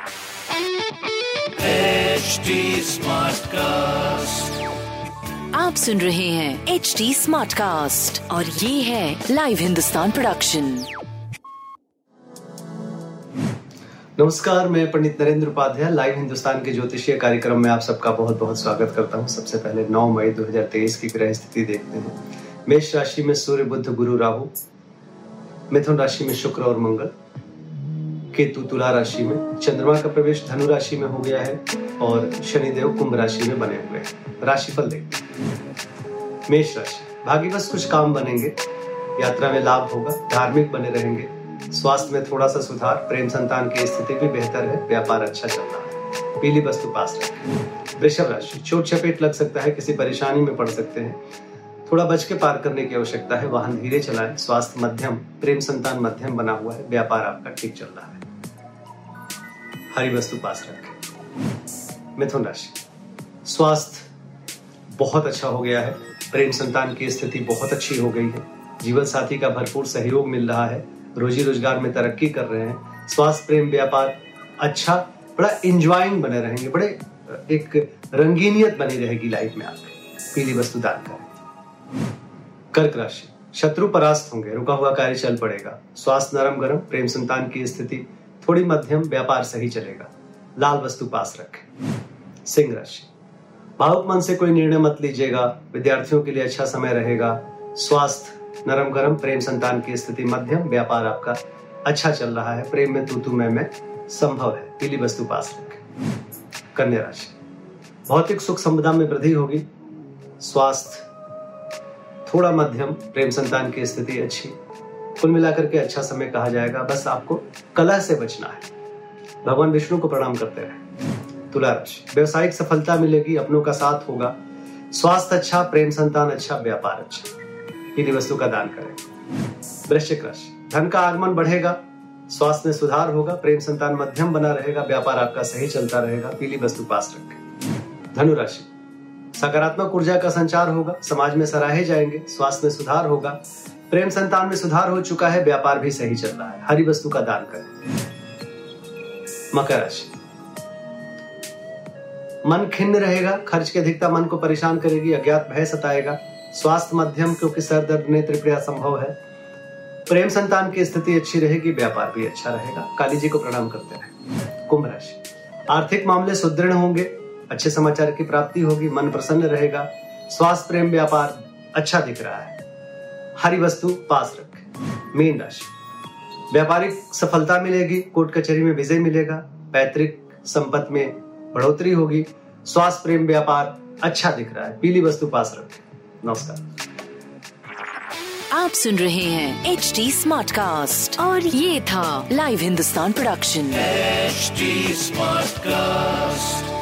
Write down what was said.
HD Smartcast. आप सुन रहे हैं एच डी स्मार्ट कास्ट और ये है लाइव हिंदुस्तान प्रोडक्शन नमस्कार मैं पंडित नरेंद्र उपाध्याय लाइव हिंदुस्तान के ज्योतिषीय कार्यक्रम में आप सबका बहुत बहुत स्वागत करता हूँ। सबसे पहले 9 मई 2023 की ग्रह स्थिति देखते हैं। मेष राशि में सूर्य बुध गुरु राहु। मिथुन राशि में शुक्र और मंगल। केतु तुला राशि में, चंद्रमा का प्रवेश धनु राशि में हो गया है और शनिदेव कुंभ राशि में बने हुए हैं। राशिफल देखते हैं। मेष राशि, भाग्यवश कुछ काम बनेंगे, यात्रा में लाभ होगा, धार्मिक बने रहेंगे, स्वास्थ्य में थोड़ा सा सुधार, प्रेम संतान की स्थिति भी बेहतर है, व्यापार अच्छा चल रहा है। पीली वस्तु पास रखें। वृषभ राशि, चोट चपेट लग सकता है, किसी परेशानी में पड़ सकते हैं। थोड़ा बच के पार करने की आवश्यकता है, वाहन धीरे चलाएँ, स्वास्थ्य मध्यम, प्रेम संतान मध्यम बना हुआ है, व्यापार आपका ठीक चल रहा है। हरी वस्तु पास रखें। मिथुन राशि। स्वास्थ्य बहुत अच्छा हो गया है। प्रेम संतान की स्थिति बहुत अच्छी हो गई है। जीवन साथी का भरपूर सहयोग मिल रहा है। रोजी रोज़गार में तरक्की कर रहे हैं। स्वास्थ्य, प्रेम, व्यापार अच्छा बड़ा इंजॉइंग बने रहेंगे। बड़े, एक रंगीनियत बनी रहेगी लाइफ में आपके पीली वस्तु दान करें। कर्क राशि। शत्रु परास्त होंगे। रुका हुआ कार्य चल पड़ेगा। स्वास्थ्य नरम गरम प्रेम संतान की स्थिति थोड़ी मध्यम व्यापार सही चलेगा। लाल वस्तु पास रखें। सिंह राशि। भावुक मन से कोई निर्णय मत लीजिएगा। विद्यार्थियों के लिए अच्छा समय रहेगा। स्वास्थ्य नरम गरम प्रेम संतान की स्थिति, मध्यम व्यापार आपका अच्छा चल रहा है। प्रेम में तू तू मैं मैं संभव है। पीली वस्तु पास रखें। कन्या राशि। भौतिक सुख संपदा में वृद्धि होगी। स्वास्थ्य, थोड़ा मध्यम प्रेम संतान की स्थिति अच्छी। कुल मिलाकर के अच्छा समय कहा जाएगा। बस आपको कला से बचना है। भगवान विष्णु को प्रणाम करते रहे। तुला राशि व्यवसायिक सफलता मिलेगी, अपनों का साथ होगा। स्वास्थ्य अच्छा प्रेम संतान अच्छा व्यापार अच्छा। पीली वस्तु का दान करें। वृश्चिक राशि, धन का आगमन बढ़ेगा, स्वास्थ्य में सुधार होगा, प्रेम संतान मध्यम बना रहेगा, व्यापार आपका सही चलता रहेगा, पीली वस्तु पास रखें। धनु राशि सकारात्मक ऊर्जा का संचार होगा, समाज में सराहे जाएँगे, स्वास्थ्य में सुधार होगा प्रेम संतान में सुधार हो चुका है, व्यापार भी सही चल रहा है। हरी वस्तु का दान करें। मकर राशि। मन खिन्न रहेगा, खर्च की अधिकता मन को परेशान करेगी, अज्ञात भय सताएगा। स्वास्थ्य मध्यम, क्योंकि सर दर्द, नेत्र प्रिया संभव है। प्रेम संतान की स्थिति अच्छी रहेगी, व्यापार भी अच्छा रहेगा। काली जी को प्रणाम करते रहे। कुंभ राशि। आर्थिक मामले सुदृढ़ होंगे, अच्छे समाचार की प्राप्ति होगी, मन प्रसन्न रहेगा। स्वास्थ्य, प्रेम, व्यापार अच्छा दिख रहा है। हरी वस्तु पास रखें। मीन राशि। व्यापारिक सफलता मिलेगी कोर्ट कचहरी में विजय मिलेगा पैतृक संपत्ति में बढ़ोतरी होगी स्वास्थ्य प्रेम व्यापार अच्छा दिख रहा है पीली वस्तु पास रखें। नमस्कार। आप सुन रहे हैं एच डी स्मार्ट कास्ट और ये था live Hindustan production HD Smartcast.